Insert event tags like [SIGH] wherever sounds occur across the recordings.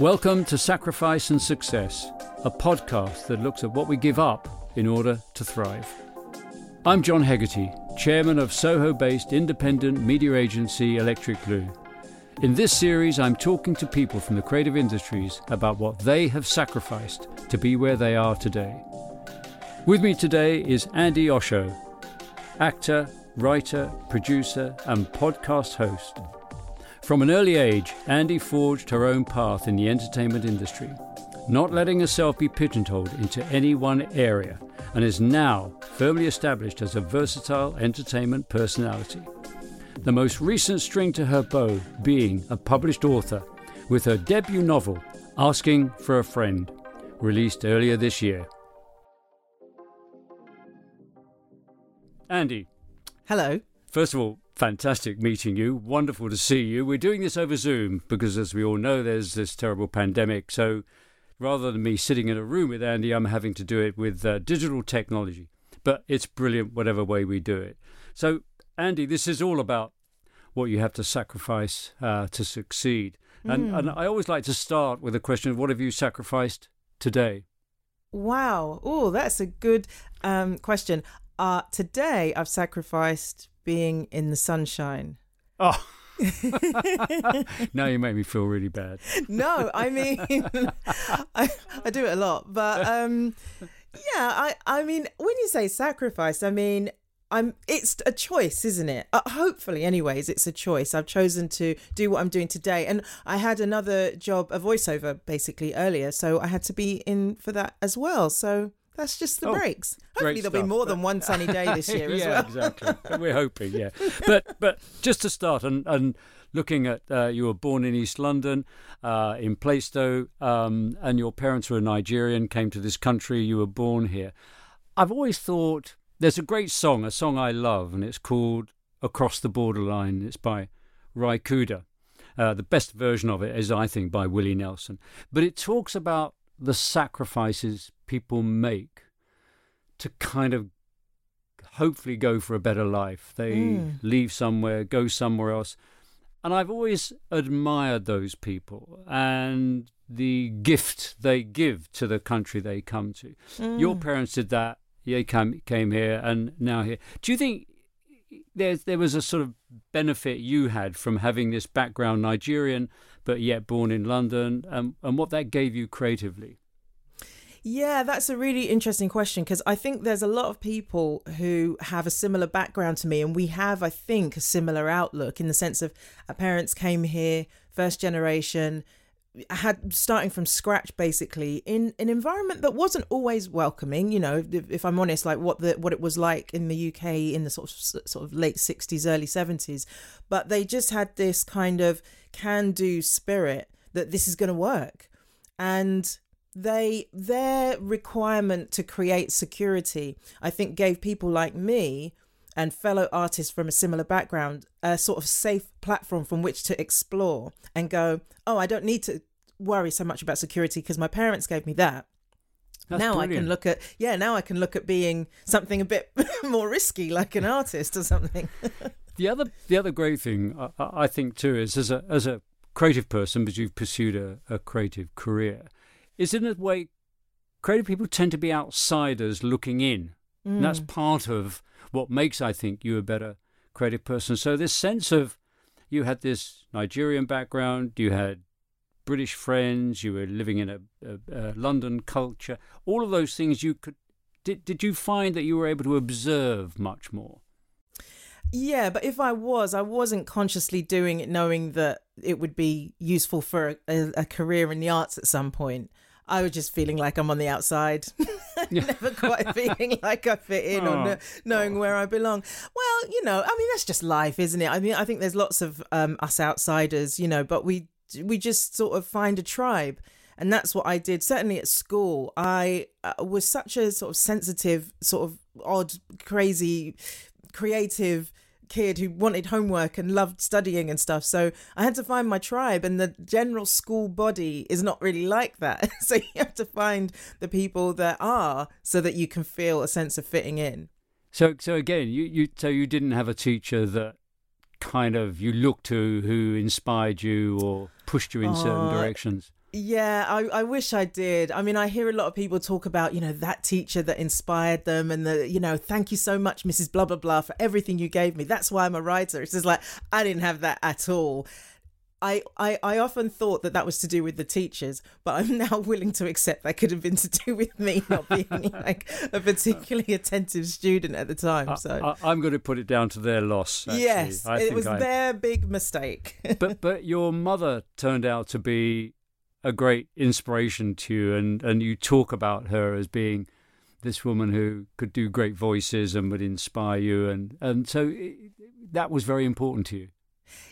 Welcome to Sacrifice and Success, a podcast that looks at what we give up in order to thrive. I'm John Hegarty, chairman of Soho based independent media agency Electric Glue. In this series, I'm talking to people from the creative industries about what they have sacrificed to be where they are today. With me today is Andi Osho, actor, writer, producer, and podcast host. From an early age, Andi forged her own path in the entertainment industry, not letting herself be pigeonholed into any one area, and is now firmly established as a versatile entertainment personality. The most recent string to her bow being a published author with her debut novel, Asking for a Friend, released earlier this year. Andi. Hello. First of all, fantastic meeting you. Wonderful to see you. We're doing this over Zoom because, as we all know, there's this terrible pandemic. So rather than me sitting in a room with Andi, I'm having to do it with uh, digital technology. But it's brilliant, whatever way we do it. So, Andi, this is all about what you have to sacrifice uh, to succeed. And, mm. and I always like to start with a question of what have you sacrificed today? Wow. Oh, that's a good um, question. Uh, today, I've sacrificed being in the sunshine. Oh. [LAUGHS] now you make me feel really bad. No, I mean, [LAUGHS] I, I do it a lot, but um, yeah, I, I mean, when you say sacrifice, I mean, I'm. It's a choice, isn't it? Uh, hopefully, anyways, it's a choice. I've chosen to do what I'm doing today, and I had another job, a voiceover, basically earlier, so I had to be in for that as well. So that's just the oh, breaks. Hopefully, there'll stuff. be more than one sunny day this [LAUGHS] year as yeah, well. exactly. [LAUGHS] We're hoping, yeah. But but just to start and and looking at uh, you were born in East London, uh, in Plaistow, um, and your parents were Nigerian, came to this country. You were born here. I've always thought there's a great song, a song I love, and it's called "Across the Borderline." It's by Ry Cooder. Uh, the best version of it is, I think, by Willie Nelson. But it talks about the sacrifices people make to kind of hopefully go for a better life. They mm. leave somewhere, go somewhere else. And I've always admired those people and the gift they give to the country they come to. Mm. Your parents did that. They came, came here and now here. Do you think there, there was a sort of benefit you had from having this background Nigerian, but yet born in London, and, and what that gave you creatively? Yeah, that's a really interesting question because I think there's a lot of people who have a similar background to me, and we have, I think, a similar outlook in the sense of our parents came here, first generation, had starting from scratch basically in an environment that wasn't always welcoming you know if, if, i'm honest like what the what it was like in the uk in the sort of sort of late 60s early 70s but they just had this kind of can do spirit that this is going to work. And they their requirement to create security i think gave people like me and fellow artists from a similar background a sort of safe platform from which to explore and go oh i don't need to worry so much about security because my parents gave me that That's now brilliant. I can look at yeah. Now I can look at being something a bit [LAUGHS] more risky, like an artist or something. [LAUGHS] the other the other great thing I, I, think too is as a as a creative person, because you've pursued a, a creative career, is in a way, creative people tend to be outsiders looking in. Mm. And that's mm. part of what makes, I think, you a better creative person. So, this sense of you had this Nigerian background, you had British friends, you were living in a, a, a London culture, all of those things you could. Did, did you find that you were able to observe much more? Yeah, but if I was, I wasn't consciously doing it knowing that it would be useful for a, a career in the arts at some point. I was just feeling like I'm on the outside, [LAUGHS] never quite feeling [LAUGHS] like I fit in oh. or knowing where I belong. Well, you know, I mean, that's just life, isn't it? I mean, I think there's lots of um, us outsiders, you know, but we we just sort of find a tribe, and that's what I did. Certainly at school, I uh, was such a sort of sensitive, sort of odd, crazy, creative kid who wanted homework and loved studying and stuff. So I had to find my tribe, and the general school body is not really like that. [LAUGHS] so you have to find the people that are so that you can feel a sense of fitting in. So, so again, you, you so you didn't have a teacher that kind of you looked to who inspired you or pushed you in certain Uh, directions? Yeah, I, I wish I did. I mean, I hear a lot of people talk about, you know, that teacher that inspired them and the, you know, thank you so much, Mrs. Blah, blah, blah, for everything you gave me. That's why I'm a writer. It's just like, I didn't have that at all. I, I, I often thought that that was to do with the teachers, but I'm [LAUGHS] now willing to accept that could have been to do with me not being [LAUGHS] like a particularly attentive student at the time. So, I, am going to put it down to their loss. Actually. yes, I it was I- their big mistake. [LAUGHS] but but your mother turned out to be a great inspiration to you, and and you talk about her as being this woman who could do great voices and would inspire you, and and so it, that was very important to you.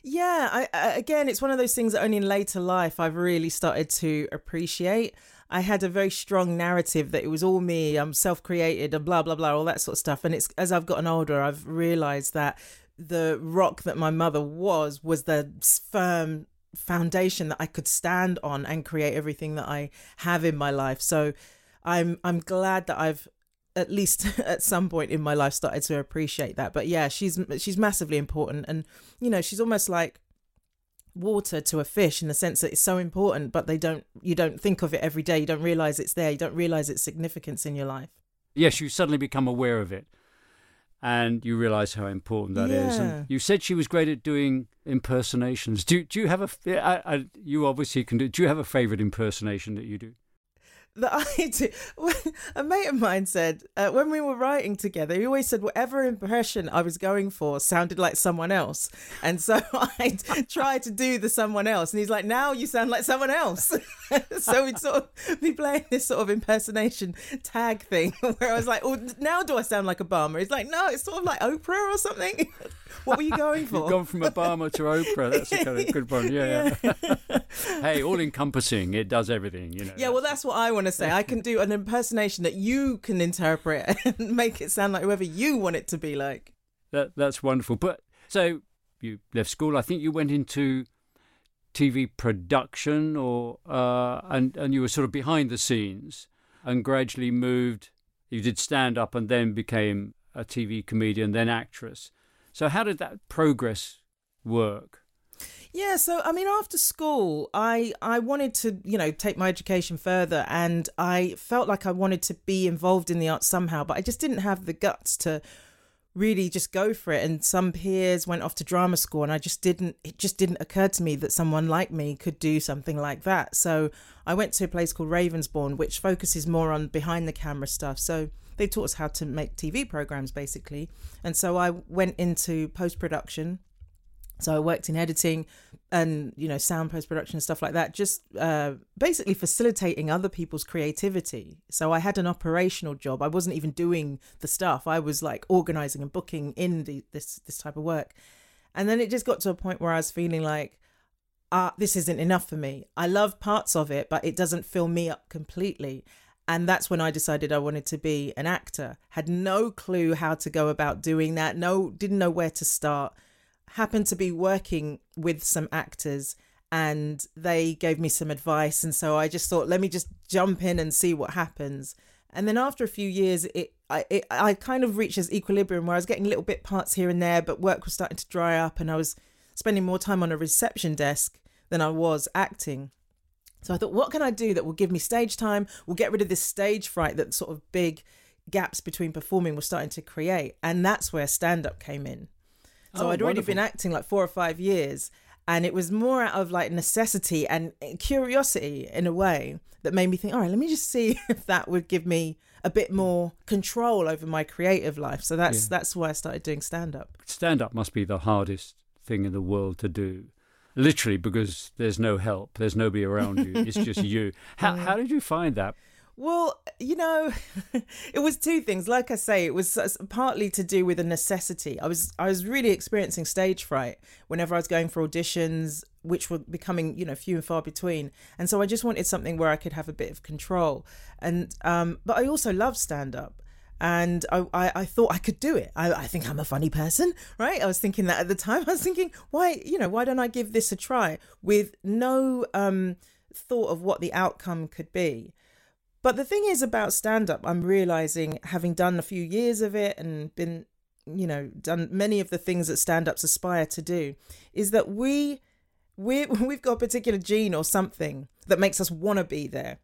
Yeah, I, I, again, it's one of those things that only in later life I've really started to appreciate. I had a very strong narrative that it was all me, I'm self created, and blah, blah, blah, all that sort of stuff. And it's as I've gotten older, I've realized that the rock that my mother was, was the firm foundation that I could stand on and create everything that I have in my life. So I'm I'm glad that I've at least [LAUGHS] at some point in my life started to appreciate that. But yeah she's she's massively important. And you know she's almost like water to a fish in the sense that it's so important but they don't you don't think of it every day. You don't realize it's there. You don't realize its significance in your life. Yes, you suddenly become aware of it, and you realise how important that is. Yeah. And you said she was great at doing impersonations. Do do you have a? I, I, you obviously can do. Do you have a favourite impersonation that you do? That [LAUGHS] I do. When, a mate of mine said uh, when we were writing together, he always said whatever impression I was going for sounded like someone else, and so [LAUGHS] I tried to do the someone else, and he's like, "Now you sound like someone else." [LAUGHS] so we'd sort of be playing this sort of impersonation tag thing, where I was like, "Oh, now do I sound like Obama?" He's like, "No, it's sort of like Oprah or something." What were you going [LAUGHS] for? You've gone from Obama to Oprah. That's a kind of good one. Yeah. yeah. [LAUGHS] [LAUGHS] hey, all encompassing. It does everything. You know. Yeah, well, that's what I want to say. I can do an impersonation that you can interpret and make it sound like whoever you want it to be like. that that's wonderful. But so you left school. I think you went into TV production, or uh, and and you were sort of behind the scenes, and gradually moved. You did stand up, and then became a TV comedian, then actress. So how did that progress work? Yeah, so I mean, after school, I I wanted to you know take my education further, and I felt like I wanted to be involved in the arts somehow, but I just didn't have the guts to really just go for it. And some peers went off to drama school, and I just didn't. It just didn't occur to me that someone like me could do something like that. So I went to a place called Ravensbourne, which focuses more on behind the camera stuff. So they taught us how to make TV programs basically, and so I went into post production. So I worked in editing and you know sound post production and stuff like that, just uh, basically facilitating other people's creativity. So I had an operational job. I wasn't even doing the stuff. I was like organizing and booking in the, this this type of work. And then it just got to a point where I was feeling like, ah, this isn't enough for me. I love parts of it, but it doesn't fill me up completely. And that's when I decided I wanted to be an actor. Had no clue how to go about doing that. No, didn't know where to start happened to be working with some actors and they gave me some advice and so I just thought let me just jump in and see what happens. And then after a few years it I it, I kind of reached this equilibrium where I was getting little bit parts here and there but work was starting to dry up and I was spending more time on a reception desk than I was acting. So I thought what can I do that will give me stage time will get rid of this stage fright that sort of big gaps between performing was starting to create? And that's where stand up came in so Oh, I'd already wonderful. been acting like four or five years, and it was more out of like necessity and curiosity in a way that made me think, all right, let me just see [LAUGHS] if that would give me a bit more control over my creative life. So that's Yeah. that's why I started doing stand up. Stand up must be the hardest thing in the world to do. Literally, because there's no help, there's nobody around you. It's just [LAUGHS] you. How how did you find that? Well, you know, [LAUGHS] it was two things. Like I say, it was partly to do with a necessity. I was I was really experiencing stage fright whenever I was going for auditions, which were becoming you know few and far between. And so I just wanted something where I could have a bit of control. And um, but I also love stand up. And I, I, I thought I could do it. I, I think I'm a funny person, right? I was thinking that at the time. [LAUGHS] I was thinking, why, you know, why don't I give this a try with no um, thought of what the outcome could be? But the thing is about stand up, I'm realizing, having done a few years of it and been you know, done many of the things that stand ups aspire to do, is that we we [LAUGHS] we've got a particular gene or something that makes us want to be there.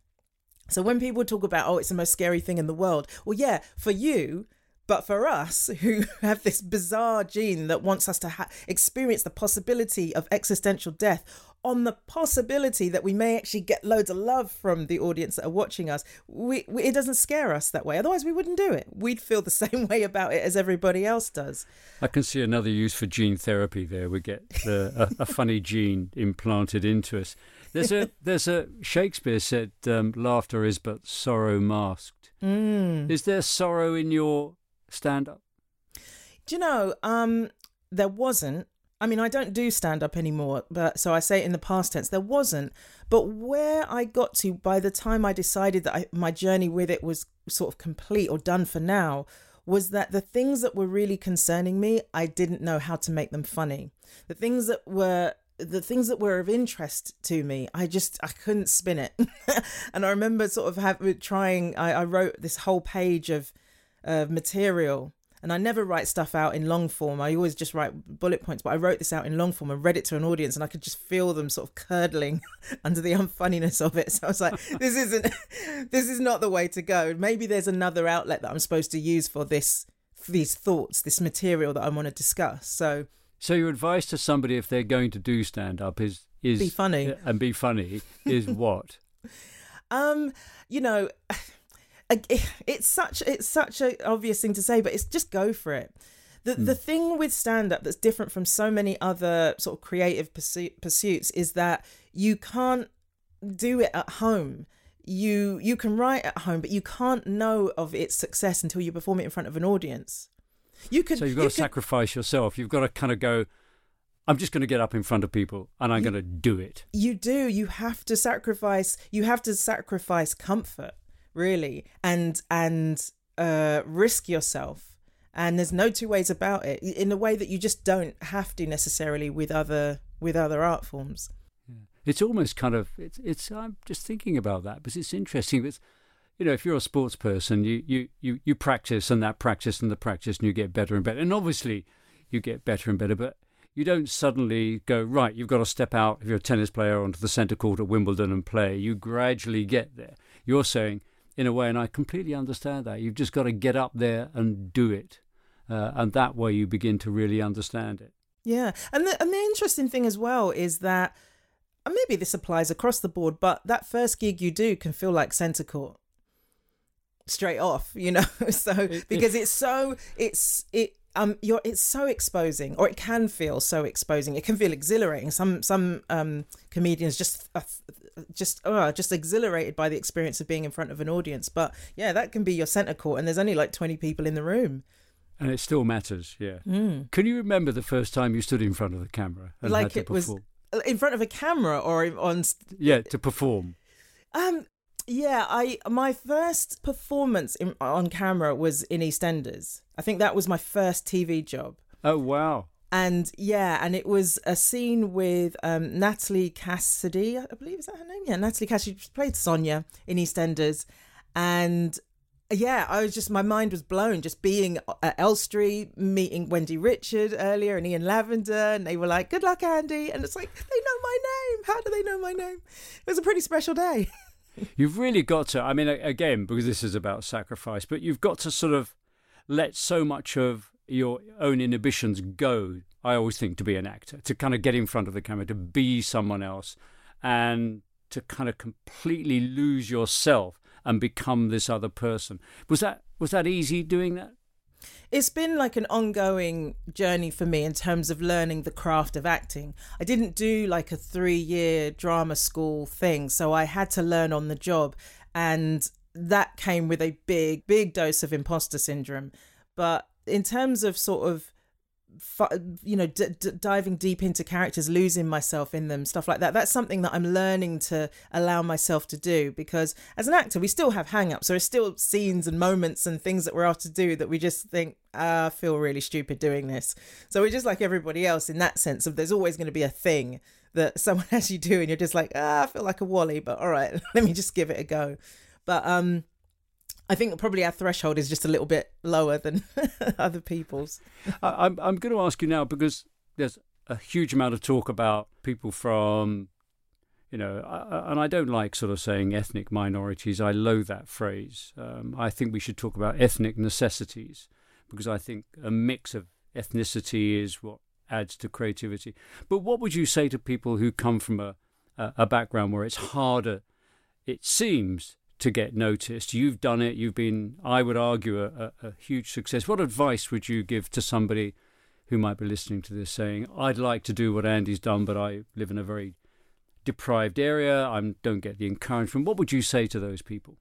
So when people talk about, oh, it's the most scary thing in the world, well, yeah, for you, but for us [LAUGHS] who have this bizarre gene that wants us to ha- experience the possibility of existential death on the possibility that we may actually get loads of love from the audience that are watching us, we, we, it doesn't scare us that way. Otherwise, we wouldn't do it. We'd feel the [LAUGHS] same way about it as everybody else does. I can see another use for gene therapy there. We get the, a, a funny [LAUGHS] gene implanted into us. There's a there's a Shakespeare said um, laughter is but sorrow masked. Mm. Is there sorrow in your stand up? Do you know? Um, there wasn't. I mean, I don't do stand up anymore, but so I say it in the past tense. There wasn't, but where I got to by the time I decided that I, my journey with it was sort of complete or done for now, was that the things that were really concerning me, I didn't know how to make them funny. The things that were the things that were of interest to me, I just I couldn't spin it. [LAUGHS] and I remember sort of have, trying. I, I wrote this whole page of uh, material and I never write stuff out in long form. I always just write bullet points, but I wrote this out in long form and read it to an audience, and I could just feel them sort of curdling [LAUGHS] under the unfunniness of it. So I was like, [LAUGHS] "This isn't, this is not the way to go. Maybe there's another outlet that I'm supposed to use for this, for these thoughts, this material that I want to discuss." So, so your advice to somebody if they're going to do stand up is is be funny and be funny is [LAUGHS] what? um, you know [SIGHS] it's such it's such an obvious thing to say, but it's just go for it. The mm. the thing with stand up that's different from so many other sort of creative pursuits is that you can't do it at home. You you can write at home, but you can't know of its success until you perform it in front of an audience. You could So you've got you to could, sacrifice yourself. You've got to kind of go I'm just going to get up in front of people and I'm you, going to do it. You do. You have to sacrifice you have to sacrifice comfort really, and and uh, risk yourself. And there's no two ways about it. In a way that you just don't have to necessarily with other with other art forms. Yeah. It's almost kind of it's it's. I'm just thinking about that because it's interesting. It's you know, if you're a sports person, you, you, you, you practice and that practice and the practice and you get better and better. And obviously you get better and better, but you don't suddenly go, right, you've got to step out, if you're a tennis player, onto the centre court at Wimbledon and play. You gradually get there. You're saying, in a way, and I completely understand that. You've just got to get up there and do it, uh, and that way you begin to really understand it. Yeah, and the and the interesting thing as well is that and maybe this applies across the board, but that first gig you do can feel like centre court straight off, [LAUGHS] you know. so because it's so it's it um you're it's so exposing or it can feel so exposing it can feel exhilarating some some um comedians just uh, just oh just exhilarated by the experience of being in front of an audience but yeah that can be your center court and there's only like 20 people in the room and it still matters yeah mm. can you remember the first time you stood in front of the camera and like it was in front of a camera or on yeah to perform um yeah, I my first performance in, on camera was in EastEnders. I think that was my first TV job. Oh wow! And yeah, and it was a scene with um, Natalie Cassidy, I believe is that her name? Yeah, Natalie Cassidy played Sonia in EastEnders, and yeah, I was just my mind was blown just being at Elstree, meeting Wendy Richard earlier and Ian Lavender, and they were like, "Good luck, Andi," and it's like they know my name. How do they know my name? It was a pretty special day. [LAUGHS] you've really got to. I mean, again, because this is about sacrifice, but you've got to sort of let so much of your own inhibitions go. I always think to be an actor, to kind of get in front of the camera, to be someone else, and to kind of completely lose yourself and become this other person. Was that was that easy doing that? it's been like an ongoing journey for me in terms of learning the craft of acting. I didn't do like a three year drama school thing, so I had to learn on the job. And that came with a big, big dose of imposter syndrome. But in terms of sort of you know d- d- diving deep into characters losing myself in them stuff like that that's something that i'm learning to allow myself to do because as an actor we still have hang-ups. There are still scenes and moments and things that we're asked to do that we just think ah, i feel really stupid doing this. So we're just like everybody else in that sense of there's always going to be a thing that [LAUGHS] someone has you do and you're just like ah, i feel like a wally but all right [LAUGHS] let me just give it a go. But um I think probably our threshold is just a little bit lower than [LAUGHS] other people's. I, I'm I'm going to ask you now because there's a huge amount of talk about people from, you know, I, and I don't like sort of saying ethnic minorities. I loathe that phrase. Um, I think we should talk about ethnic necessities because I think a mix of ethnicity is what adds to creativity. But what would you say to people who come from a a background where it's harder, it seems, to get noticed? You've done it. You've been, I would argue, a, a, huge success. What advice would you give to somebody who might be listening to this saying, I'd like to do what Andi's done, but I live in a very deprived area. I don't get the encouragement. What would you say to those people?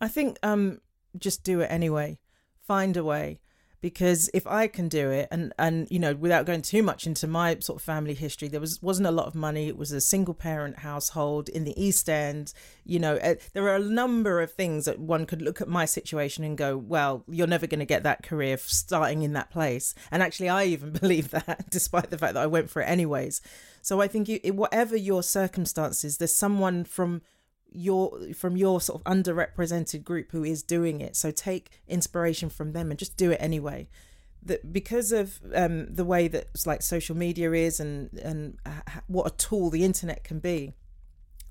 I think um, just do it anyway. Find a way because if I can do it and and you know without going too much into my sort of family history there was wasn't a lot of money. It was a single parent household in the east end you know uh, there are a number of things that one could look at my situation and go well you're never going to get that career starting in that place. And actually I even [LAUGHS] believe that despite the fact that I went for it anyways. So I think you, whatever your circumstances there's someone from your from your sort of underrepresented group who is doing it. So take inspiration from them and just do it anyway. That because of um, the way that like social media is and and what a tool the internet can be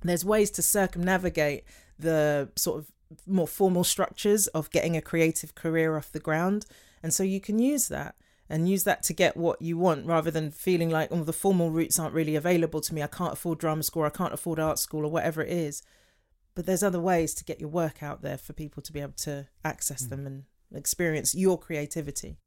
there's ways to circumnavigate the sort of more formal structures of getting a creative career off the ground. And so you can use that and use that to get what you want rather than feeling like oh the formal routes aren't really available to me. I can't afford drama school i can't afford art school or whatever it is but there's other ways to get your work out there for people to be able to access mm. them and experience your creativity.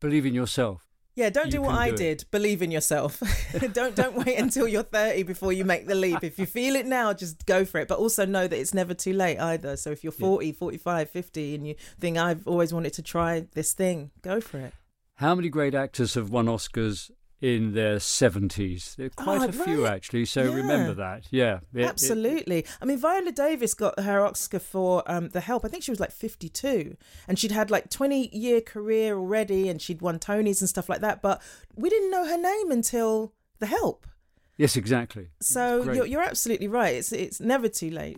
Believe in yourself. Yeah, don't you do what I do did. Believe in yourself. [LAUGHS] don't don't wait until you're 30 before you make the leap. If you feel it now, just go for it. But also know that it's never too late either. So if you're 40, yeah. 45, 50 and you think I've always wanted to try this thing, go for it. How many great actors have won Oscars in their 70s. There are quite oh, a few, actually, so yeah. remember that. Yeah. It, Absolutely. It, I mean, Viola Davis got her Oscar for um, The Help. I think she was like 52, and she'd had like 20 year career already, and she'd won Tonys and stuff like that, but we didn't know her name until The Help. Yes, exactly. So you're, you're absolutely right. It's, it's never too late.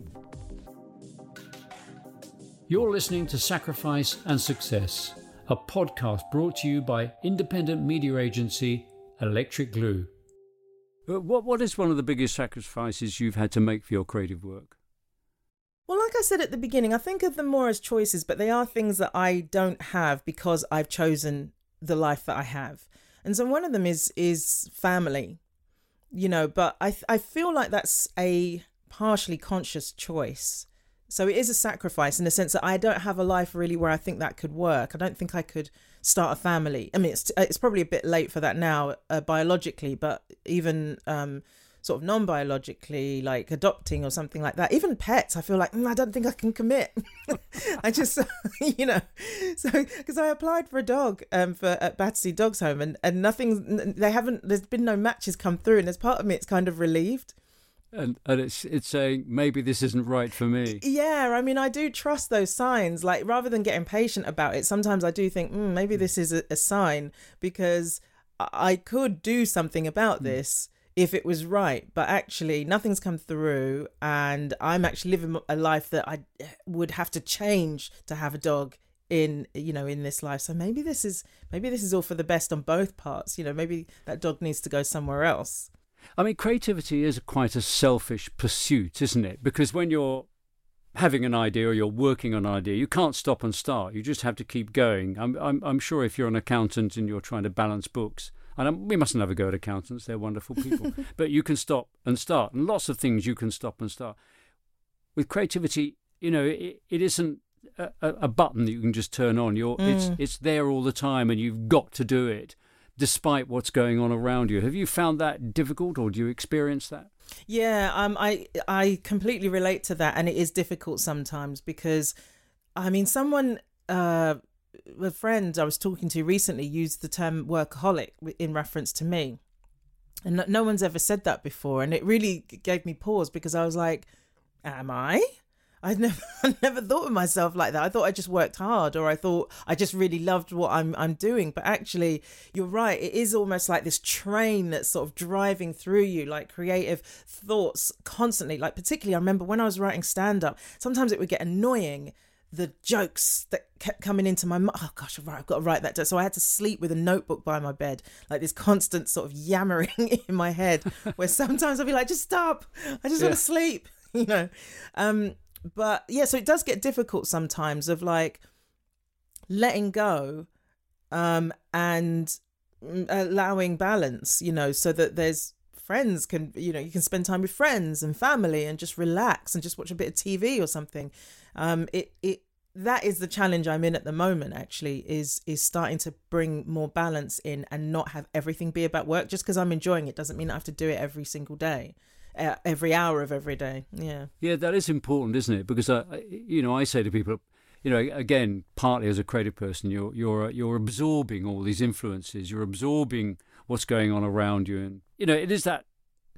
You're listening to Sacrifice and Success, a podcast brought to you by independent media agency electric glue. Uh, what, what is one of the biggest sacrifices you've had to make for your creative work? Well, like I said at the beginning, I think of them more as choices, but they are things that I don't have because I've chosen the life that I have. And so one of them is is family, you know, but I I feel like that's a partially conscious choice. So it is a sacrifice in the sense that I don't have a life really where I think that could work. I don't think I could start a family. I mean, it's it's probably a bit late for that now uh, biologically, but even um, sort of non-biologically, like adopting or something like that. Even pets, I feel like mm, I don't think I can commit. [LAUGHS] I just, [LAUGHS] you know, so because I applied for a dog um, for at Battersea Dogs Home, and and nothing, they haven't. There's been no matches come through, and as part of me, it's kind of relieved and and it's it's saying maybe this isn't right for me. Yeah, I mean, I do trust those signs. Like rather than getting patient about it, sometimes I do think mm, maybe this is a, a, sign because I could do something about mm. this if it was right. But actually, nothing's come through, and I'm actually living a life that I would have to change to have a dog in you know in this life so maybe this is maybe this is all for the best on both parts you know maybe that dog needs to go somewhere else I mean, creativity is quite a selfish pursuit, isn't it? Because when you're having an idea or you're working on an idea, you can't stop and start. You just have to keep going. I'm, I'm, I'm sure if you're an accountant and you're trying to balance books, and I'm, we must never go at accountants, they're wonderful people, [LAUGHS] but you can stop and start. And lots of things you can stop and start. With creativity, you know, it, it isn't a, a, button that you can just turn on. You're, mm. it's, it's there all the time and you've got to do it despite what's going on around you. Have you found that difficult or do you experience that? Yeah, um, I I completely relate to that, and it is difficult sometimes because, I mean, someone, uh, a friend I was talking to recently used the term workaholic in reference to me, and no one's ever said that before, and it really gave me pause because I was like, "Am I?" I never, [LAUGHS] I never thought of myself like that. I thought I just worked hard, or I thought I just really loved what I'm, I'm doing. But actually, you're right. It is almost like this train that's sort of driving through you, like creative thoughts constantly. Like particularly, I remember when I was writing stand up, sometimes it would get annoying the jokes that kept coming into my mind. Oh gosh, right, I've got to write that down. So I had to sleep with a notebook by my bed, like this constant sort of yammering [LAUGHS] in my head, where sometimes I'd be like, just stop, I just yeah. want to sleep, [LAUGHS] you know. Um, but yeah, so it does get difficult sometimes of like letting go, um, and mm, allowing balance, you know, so that there's friends can you know you can spend time with friends and family and just relax and just watch a bit of TV or something um, it it that is the challenge I'm in at the moment. Actually, is is starting to bring more balance in and not have everything be about work. Just because I'm enjoying it doesn't mean I have to do it every single day, every hour of every day. Yeah, yeah, that is important, isn't it? Because I, you know, I say to people, you know, again, partly as a creative person, you're you're you're absorbing all these influences. You're absorbing what's going on around you, and you know, it is that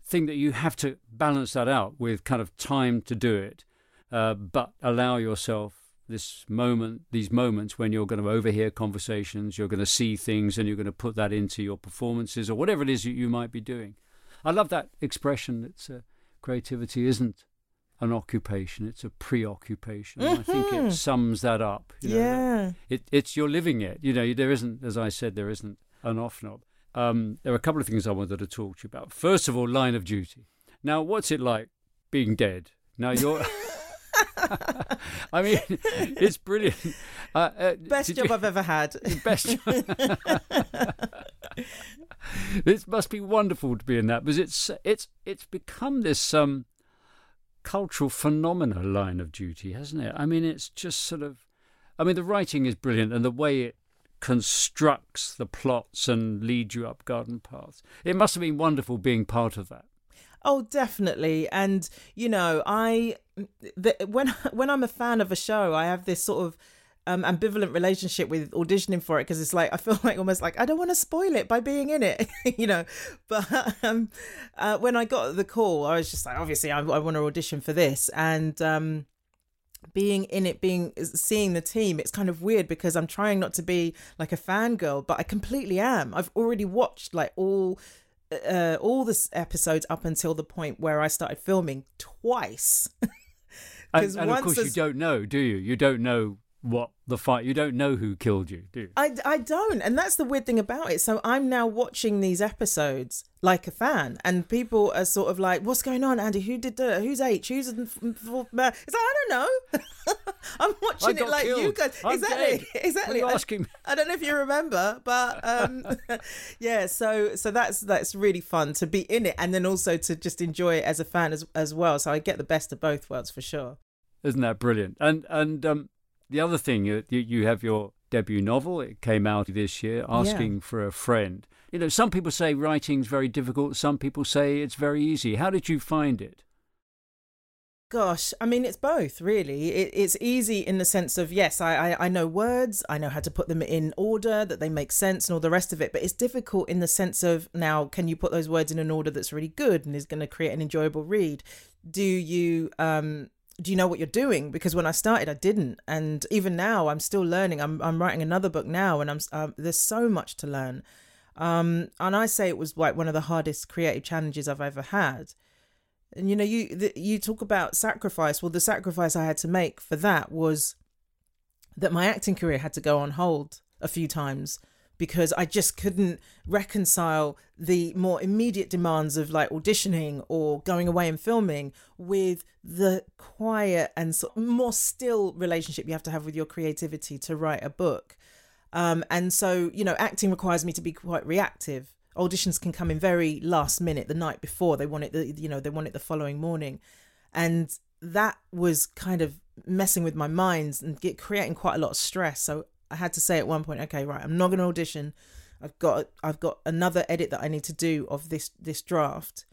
thing that you have to balance that out with kind of time to do it uh, but allow yourself this moment, these moments when you're going to overhear conversations, you're going to see things, and you're going to put that into your performances or whatever it is that you might be doing. I love that expression. It's uh, creativity isn't an occupation; it's a preoccupation. Mm-hmm. I think it mm-hmm. sums that up. You know, yeah, it, it's you're living it. You know, there isn't, as I said, there isn't an off knob. Um, there are a couple of things I wanted to talk to you about. First of all, line of duty. Now, what's it like being dead? Now you're. [LAUGHS] [LAUGHS] I mean, it's brilliant. Uh, uh, best job you, I've ever had. [LAUGHS] Best. It must be wonderful to be in that because it's it's it's become this um cultural phenomena line of duty, hasn't it? I mean, it's just sort of. I mean, the writing is brilliant, and the way it constructs the plots and leads you up garden paths. It must have been wonderful being part of that. Oh, definitely. And you know, I the, when [LAUGHS] when I'm a fan of a show, I have this sort of um, ambivalent relationship with auditioning for it because it's like I feel [LAUGHS] like almost like I don't want to spoil it by being in it, [LAUGHS] you know. But um, uh, when I got the call, I was just like, obviously, I, I want to audition for this, and um, being in it, being seeing the team, it's kind of weird because I'm trying not to be like a fangirl, but I completely am. I've already watched like all uh, all the episodes up until the point where I started filming twice. [LAUGHS] and, and of course, you don't know, do you? You don't know what the fight you don't know who killed you do you? I, I don't and that's the weird thing about it. So i'm now watching these episodes like a fan and people are sort of like what's going on andi? Who did the who's h? Who's the fourth man it's like i don't know. [LAUGHS] I'm watching it like killed. you guys I'm exactly dead. [LAUGHS] exactly. I, asking I don't know if you remember but um [LAUGHS] yeah so so that's that's really fun to be in it and then also to just enjoy it as a fan as as well. So i get the best of both worlds for sure. Isn't that brilliant? And and um the other thing, you, you have your debut novel. It came out this year, Asking yeah. for a Friend. You know, some people say writing's very difficult. Some people say it's very easy. How did you find it? Gosh, I mean, it's both, really. It, it's easy in the sense of, yes, I, I, I know words, I know how to put them in order, that they make sense, and all the rest of it. But it's difficult in the sense of, now, can you put those words in an order that's really good and is going to create an enjoyable read? Do you um, do you know what you're doing? Because when i started i didn't. And even now i'm still learning. I'm, I'm writing another book now and i'm um, there's so much to learn. Um, and i say it was like one of the hardest creative challenges i've ever had. And you know you the, you talk about sacrifice. Well the sacrifice i had to make for that was that my acting career had to go on hold a few times because I just couldn't reconcile the more immediate demands of like auditioning or going away and filming with the quiet and sort of more still relationship you have to have with your creativity to write a book. Um, and so, you know, acting requires me to be quite reactive. Auditions can come in very last minute, the night before. They want it, the, you know, they want it the following morning, and that was kind of messing with my mind and get, creating quite a lot of stress. So I had to say at one point, okay, right, I'm not going to audition. I've got I've got another edit that I need to do of this this draft.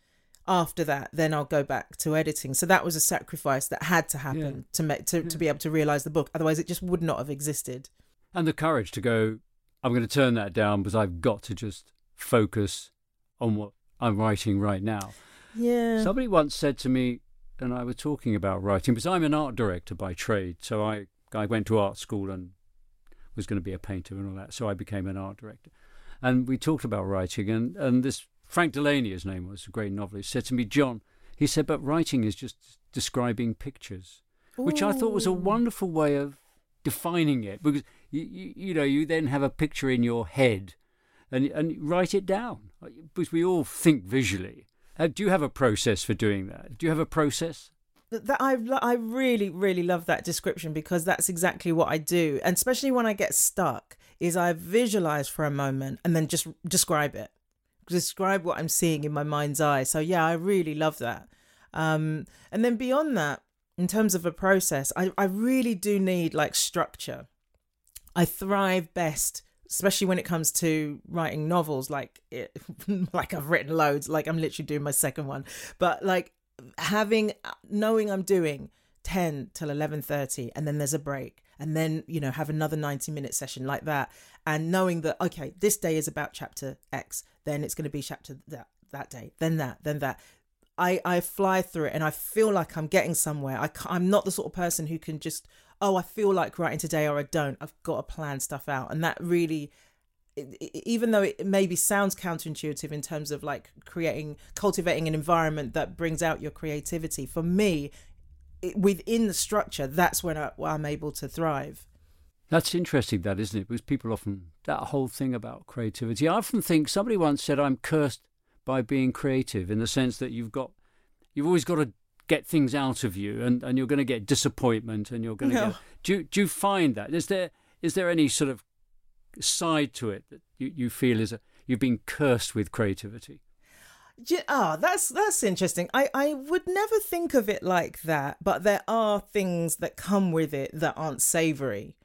After that, then I'll go back to editing. So that was a sacrifice that had to happen yeah. to make to, yeah. to be able to realize the book. Otherwise, it just would not have existed. And the courage to go, I'm going to turn that down because I've got to just focus on what I'm writing right now. Yeah. Somebody once said to me, and I was talking about writing because I'm an art director by trade. So I I went to art school and was going to be a painter and all that. So I became an art director. And we talked about writing, and, and this Frank Delaney, his name was, a great novelist, said to me, John, he said, but writing is just describing pictures, Ooh. which I thought was a wonderful way of defining it because you, you, you know you then have a picture in your head and and write it down because we all think visually. Uh, do you have a process for doing that? Do you have a process? That I I really really love that description because that's exactly what I do, and especially when I get stuck, is I visualize for a moment and then just describe it, describe what I'm seeing in my mind's eye. So yeah, I really love that. Um, and then beyond that, in terms of a process, I I really do need like structure. I thrive best especially when it comes to writing novels like it, [LAUGHS] like I've written loads like I'm literally doing my second one but like having uh, knowing I'm doing 10 till 11:30 and then there's a break and then you know have another 90 minute session like that and knowing that okay this day is about chapter X then it's going to be chapter that that day then that then that. I I fly through it and I feel like I'm getting somewhere. I I'm not the sort of person who can just oh I feel like writing today or I don't. I've got to plan stuff out and that really even though it maybe sounds counterintuitive in terms of like creating cultivating an environment that brings out your creativity for me it, within the structure that's when I, i'm able to thrive. That's interesting that isn't it? Because people often that whole thing about creativity i often think somebody once said i'm cursed by being creative in the sense that you've got you've always got to get things out of you and, and you're going to get disappointment and you're going to no. get do, do you find that? Is there is there any sort of side to it that you, you feel is a, you've been cursed with creativity? Ah, oh, that's that's interesting. I I would never think of it like that, but there are things that come with it that aren't savory.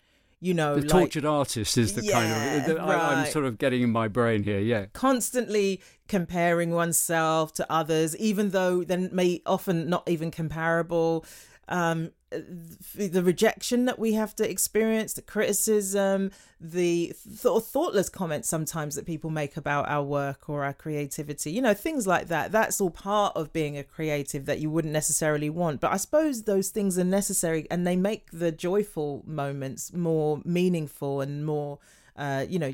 You know, the like, tortured artist is the yeah, kind of right. I, I'm sort of getting in my brain here. Yeah, constantly comparing oneself to others, even though then may often not even comparable. Um, the rejection that we have to experience, the criticism, the th- thoughtless comments sometimes that people make about our work or our creativity, you know, things like that. That's all part of being a creative that you wouldn't necessarily want. But I suppose those things are necessary and they make the joyful moments more meaningful and more, uh, you know,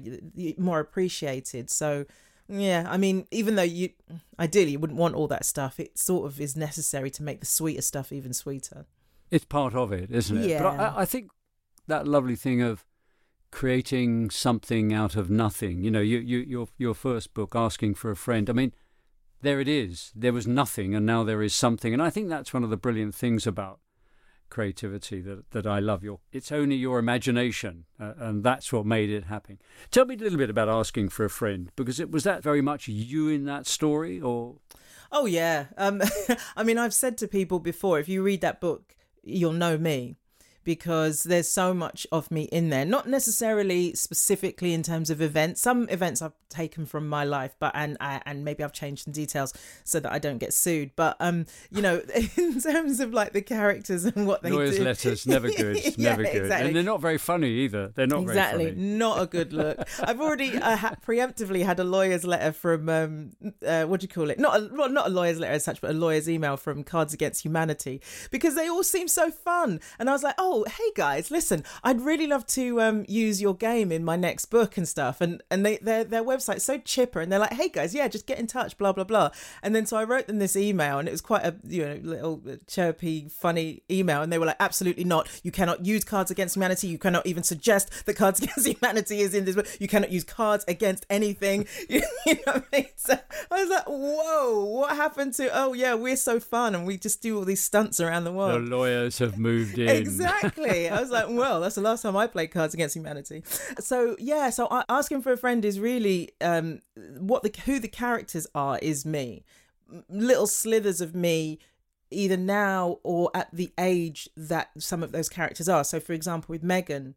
more appreciated. So, yeah, I mean, even though you ideally you wouldn't want all that stuff, it sort of is necessary to make the sweeter stuff even sweeter. It's part of it, isn't it? Yeah. But I, I think that lovely thing of creating something out of nothing. You know, you, you, your your first book, asking for a friend. I mean, there it is. There was nothing, and now there is something. And I think that's one of the brilliant things about creativity that that I love. Your it's only your imagination, uh, and that's what made it happen. Tell me a little bit about asking for a friend, because it was that very much you in that story, or. Oh yeah, um, [LAUGHS] I mean, I've said to people before, if you read that book, you'll know me because there's so much of me in there. Not necessarily specifically in terms of events. Some events i've taken from my life but and and maybe i've changed some details so that i don't get sued. But um you know [LAUGHS] in terms of like the characters and what they do. lawyers do. letters never [LAUGHS] good yeah, never good. Exactly. and they're not very funny either. They're not exactly. not a good look. I've already [LAUGHS] uh, ha- preemptively had a lawyer's letter from um uh, what do you call it? Not a well, not a lawyer's letter as such but a lawyer's email from cards against humanity because they all seem so fun. And i was like oh hey guys, listen, I'd really love to um, use your game in my next book and stuff. And and they their their website's so chipper, and they're like, hey guys, yeah, just get in touch, blah blah blah. And then so I wrote them this email, and it was quite a you know little chirpy, funny email, and they were like, absolutely not. You cannot use Cards Against Humanity. You cannot even suggest that Cards [LAUGHS] Against Humanity is in this book. You cannot use cards against anything. [LAUGHS] you, know what I mean? So I was like, whoa, what happened to? Oh yeah, we're so fun, and we just do all these stunts around the world. The lawyers have moved [LAUGHS] in. Exactly exactly. I was like, well, that's the last time I played Cards Against Humanity. So yeah, so asking for a friend is really um, what the who the characters are is me. Little slithers of me either now or at the age that some of those characters are. So for example, with Megan,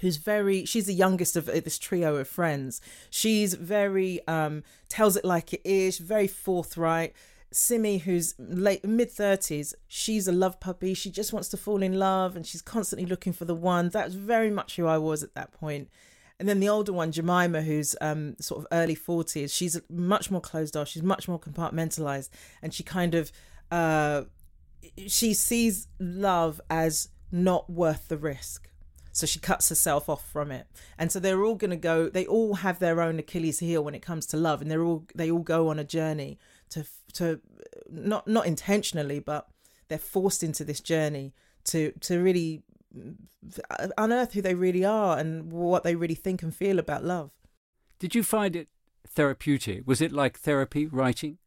who's very she's the youngest of this trio of friends. She's very um tells it like it is, very forthright Simi, who's late mid thirties, she's a love puppy. She just wants to fall in love, and she's constantly looking for the one. That's very much who I was at that point. And then the older one, Jemima, who's um, sort of early forties, she's much more closed off. She's much more compartmentalized, and she kind of uh, she sees love as not worth the risk. So she cuts herself off from it. And so they're all going to go. They all have their own Achilles heel when it comes to love, and they're all they all go on a journey to to not not intentionally, but they're forced into this journey to to really unearth who they really are and what they really think and feel about love. Did you find it therapeutic? Was it like therapy writing?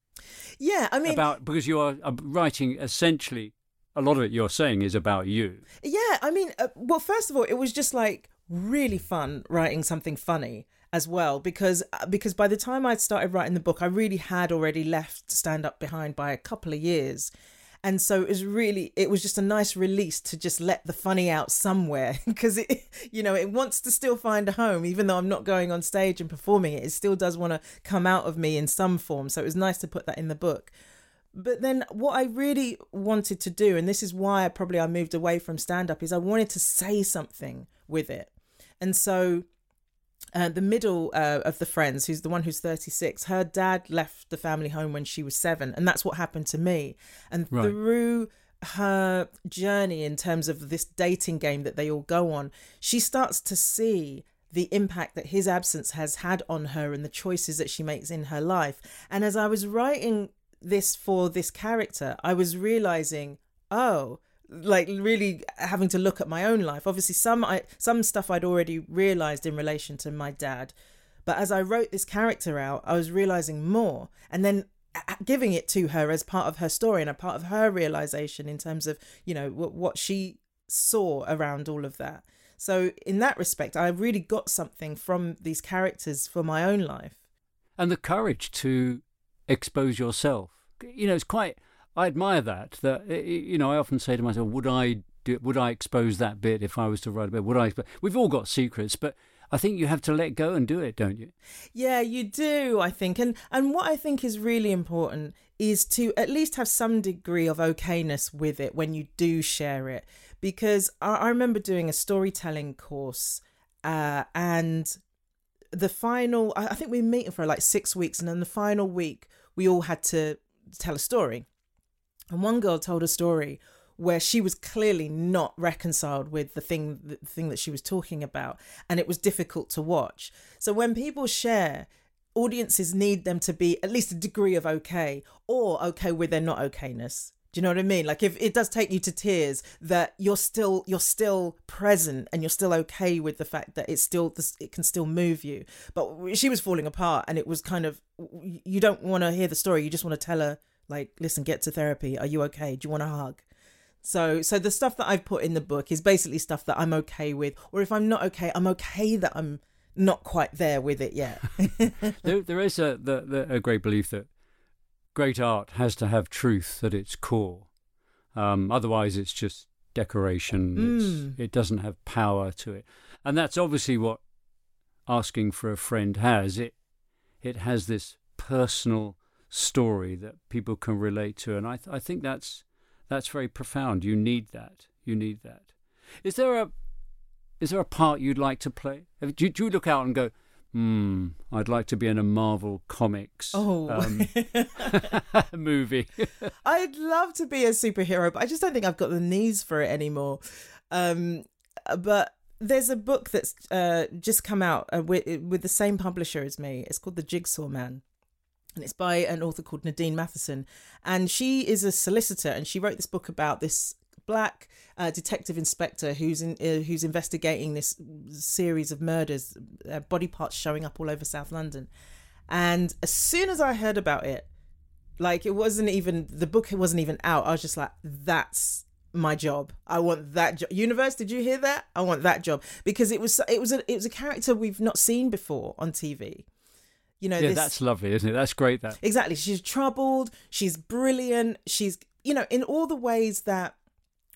Yeah, I mean, about because you are uh, writing essentially a lot of it you're saying is about you. Yeah, I mean, uh, well, first of all, it was just like really fun writing something funny as well because uh, because by the time I'd started writing the book, I really had already left stand up behind by a couple of years. And so it was really it was just a nice release to just let the funny out somewhere [LAUGHS] because it you know it wants to still find a home even though I'm not going on stage and performing it it still does want to come out of me in some form. So it was nice to put that in the book. But then what I really wanted to do and this is why I probably I moved away from stand up is I wanted to say something with it. And so uh, the middle uh, of the friends, who's the one who's 36, her dad left the family home when she was seven. And that's what happened to me. And right. through her journey in terms of this dating game that they all go on, she starts to see the impact that his absence has had on her and the choices that she makes in her life. And as I was writing this for this character, I was realizing, oh, like really having to look at my own life. Obviously some i some stuff i'd already realized in relation to my dad but as i wrote this character out i was realizing more and then giving it to her as part of her story and a part of her realization in terms of you know what she saw around all of that. So in that respect i really got something from these characters for my own life. And the courage to expose yourself. You know it's quite I admire that. That you know, I often say to myself, would I do? Would I expose that bit if I was to write about? Would I? We've all got secrets, but I think you have to let go and do it, don't you? Yeah, you do. I think, and and what I think is really important is to at least have some degree of okayness with it when you do share it, because I, I remember doing a storytelling course, uh, and the final. I, I think we were meeting for like six weeks, and then the final week we all had to tell a story and one girl told a story where she was clearly not reconciled with the thing the thing that she was talking about and it was difficult to watch. So when people share audiences need them to be at least a degree of okay or okay with their not okayness. Do you know what I mean? Like if it does take you to tears, that you're still you're still present and you're still okay with the fact that it's still it can still move you. But she was falling apart, and it was kind of you don't want to hear the story. You just want to tell her like, listen, get to therapy. Are you okay? Do you want a hug? So, so the stuff that I've put in the book is basically stuff that I'm okay with, or if I'm not okay, I'm okay that I'm not quite there with it yet. [LAUGHS] there, there is a the, the, a great belief that great art has to have truth at its core. Um, otherwise, it's just decoration. Mm. It's, it doesn't have power to it, and that's obviously what asking for a friend has. It it has this personal story that people can relate to, and I th- I think that's that's very profound. You need that. You need that. Is there a is there a part you'd like to play? Do you, do you look out and go, hmm, I'd like to be in a Marvel Comics oh. um, [LAUGHS] [LAUGHS] movie? [LAUGHS] I'd love to be a superhero, but I just don't think I've got the knees for it anymore. Um, but there's a book that's uh, just come out uh, with, with the same publisher as me. It's called The Jigsaw Man and it's by an author called Nadine Matheson. And she is a solicitor, and she wrote this book about this black uh, detective inspector who's in, uh, who's investigating this series of murders, uh, body parts showing up all over South London. And as soon as I heard about it, like it wasn't even the book wasn't even out. I was just like, that's my job. I want that job. Universe, did you hear that? I want that job because it was it was a it was a character we've not seen before on TV you know yeah this... that's lovely isn't it? That's great that exactly. She's troubled. She's brilliant. She's you know in all the ways that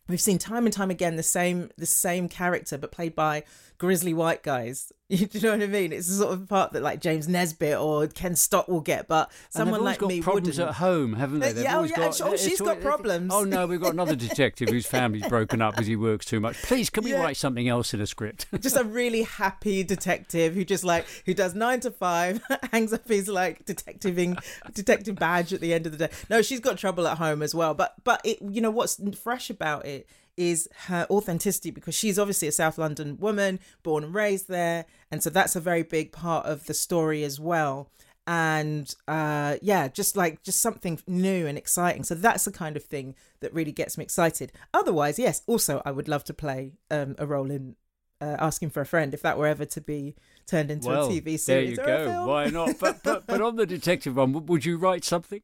we've seen time and time again the same the same character but played by grizzly white guys [LAUGHS] you know what I mean? It's the sort of part that like James Nesbitt or Ken Stott will get, but someone like got me problems wouldn't. at home, haven't they? Uh, they've yeah, oh, yeah, got, oh, she's got problems. Oh no, we've got another [LAUGHS] detective whose family's broken up because he works too much. Please, can we yeah. write something else in a script? [LAUGHS] just a really happy detective who just like who does nine to five, hangs up his like detectiving detective badge at the end of the day. No, she's got trouble at home as well. But but it, you know what's fresh about it is her authenticity because she's obviously a South London woman, born and raised there. And so that's a very big part of the story as well. and uh, yeah, just like just something new and exciting. So that's the kind of thing that really gets me excited. Otherwise, yes, also I would love to play um, a role in uh, asking for a friend if that were ever to be turned into well, a TV series. There you go. Why not? But, but but on the [LAUGHS] detective one, would you write something?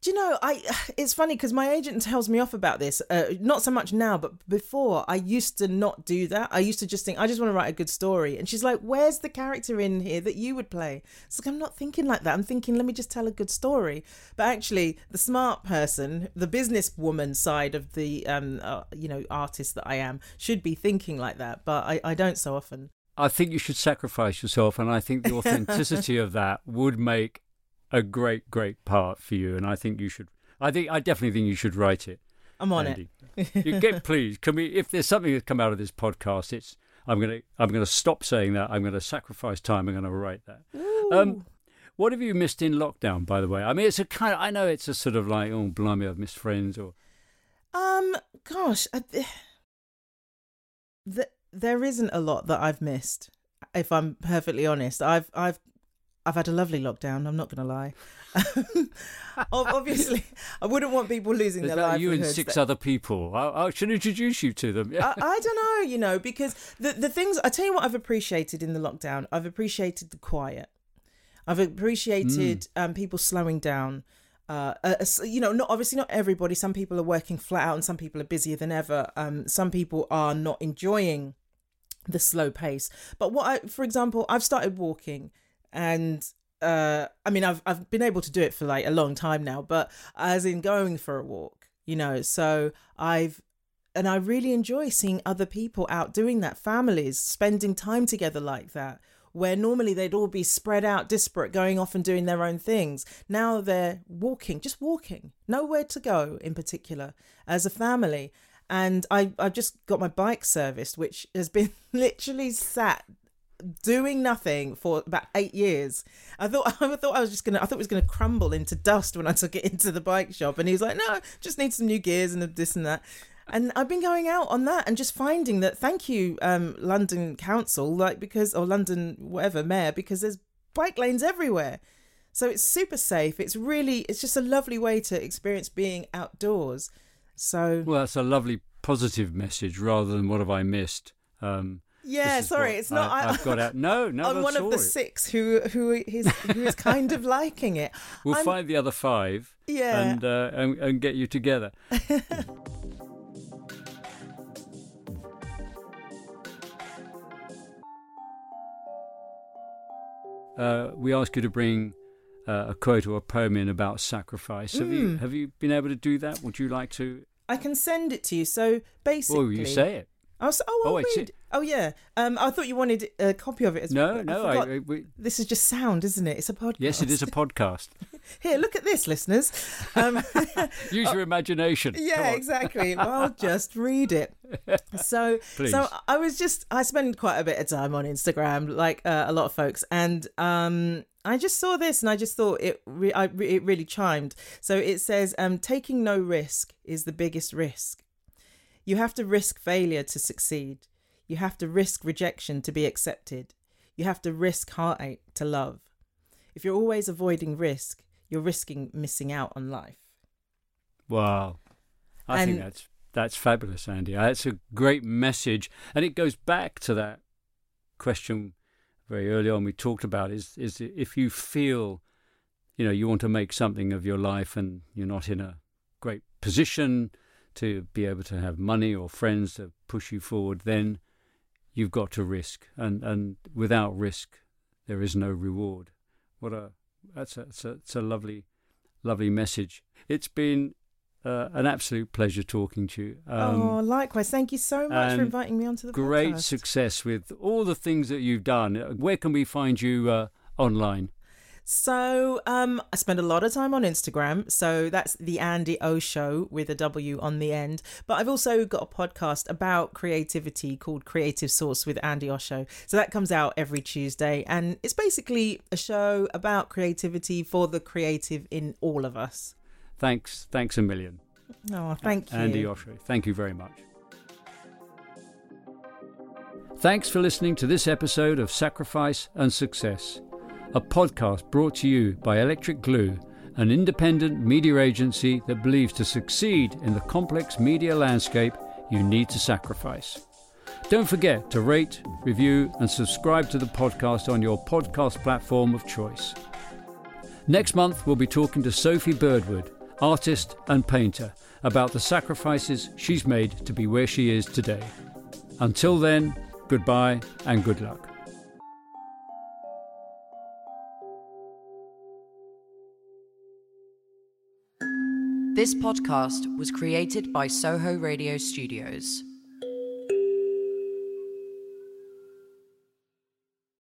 Do you know? I [SIGHS] it's funny because my agent tells me off about this. Uh, not so much now, but before I used to not do that. I used to just think I just want to write a good story, and she's like, "Where's the character in here that you would play?" It's like I'm not thinking like that. I'm thinking, let me just tell a good story. But actually, the smart person, the businesswoman side of the um, uh, you know, artist that I am, should be thinking like that. But I, I don't so often. I think you should sacrifice yourself, and I think the [LAUGHS] authenticity of that would make a great, great part for you. And I think you should. I think I definitely think you should write it. I'm on Andi. it. you get [LAUGHS] please. Can we? If there's something that's come out of this podcast, it's I'm gonna I'm gonna stop saying that. I'm gonna sacrifice time. I'm gonna write that. Um, what have you missed in lockdown, by the way? I mean, it's a kind. Of, I know it's a sort of like, oh, blimey, I've missed friends or. Um. Gosh. I, [SIGHS] the, there isn't a lot that I've missed. If I'm perfectly honest, I've I've I've had a lovely lockdown. I'm not going to lie. [LAUGHS] Obviously, I wouldn't want people losing Is their livelihoods. You and six other people. I, I, should introduce you to them. I, I, don't know, you know, [LAUGHS] because the the things I tell you what I've appreciated in the lockdown. I've appreciated the quiet. I've appreciated mm. um, people slowing down. Uh, uh, you know, not obviously not everybody. Some people are working flat out, and some people are busier than ever. Um, some people are not enjoying the slow pace. But what I, for example, I've started walking and uh i mean i've i've been able to do it for like a long time now but as in going for a walk you know so i've and i really enjoy seeing other people out doing that families spending time together like that where normally they'd all be spread out disparate going off and doing their own things. Now they're walking just walking nowhere to go in particular as a family. And I, I've just got my bike serviced, which has been [LAUGHS] literally sat doing nothing for about eight years. I thought [LAUGHS] I thought I was just gonna I thought it was gonna crumble into dust when I took it into the bike shop, and he was like, "No, just need some new gears and this and that." And I've been going out on that and just finding that. Thank you, um, London Council, like because or London whatever mayor, because there's bike lanes everywhere. So it's super safe. It's really it's just a lovely way to experience being outdoors. So well, that's a lovely positive message rather than what have I missed. Um, yeah, sorry, it's not. I, have got out. No, [LAUGHS] no. I'm one of the six who who is who is kind of liking it. [LAUGHS] We'll I'm, find the other five. Yeah, and uh, and, and get you together. [LAUGHS] uh, we ask you to bring uh, a quote or a poem in about sacrifice. Have mm. you hmm. have you been able to do that? Would you like to? I can send it to you. So basically, oh, you say it. I was, oh, I'll oh, read. Oh, yeah. Um, I thought you wanted a copy of it as no, well. No, no. I, we... This is just sound, isn't it? It's a podcast. Yes, it is a podcast. [LAUGHS] Here, look at this, listeners. Um, [LAUGHS] Use your [LAUGHS] imagination. Yeah, exactly. Well, I'll just read it. So, Please. so I was just I spend quite a bit of time on Instagram, like uh, a lot of folks, and um, I just saw this and I just thought it re- I, it really chimed. So it says, um, taking no risk is the biggest risk. You have to risk failure to succeed. You have to risk rejection to be accepted. You have to risk heartache to love. If you're always avoiding risk, you're risking missing out on life. Wow. I and think that's that's fabulous, Andi. Uh, that's a great message. And it goes back to that question very early on we talked about is is if you feel you know you want to make something of your life and you're not in a great position to be able to have money or friends to push you forward, then you've got to risk, and and without risk, there is no reward. What a that's a it's a, it's a lovely, lovely message. It's been uh, an absolute pleasure talking to you. Um, oh, likewise. Thank you so much for inviting me onto the great podcast. success with all the things that you've done. Where can we find you uh, online? So um, I spend a lot of time on Instagram. So that's the Andi O Show with a W on the end. But I've also got a podcast about creativity called Creative Source with Andi Osho. So that comes out every Tuesday, and it's basically a show about creativity for the creative in all of us. Thanks, thanks a million. Oh, thank you, Andi Osho. Thank you very much. Thanks for listening to this episode of Sacrifice and Success. A podcast brought to you by Electric Glue, an independent media agency that believes to succeed in the complex media landscape, you need to sacrifice. Don't forget to rate, review, and subscribe to the podcast on your podcast platform of choice. Next month, we'll be talking to Sophie Birdwood, artist and painter, about the sacrifices she's made to be where she is today. Until then, goodbye and good luck. This podcast was created by Soho Radio Studios.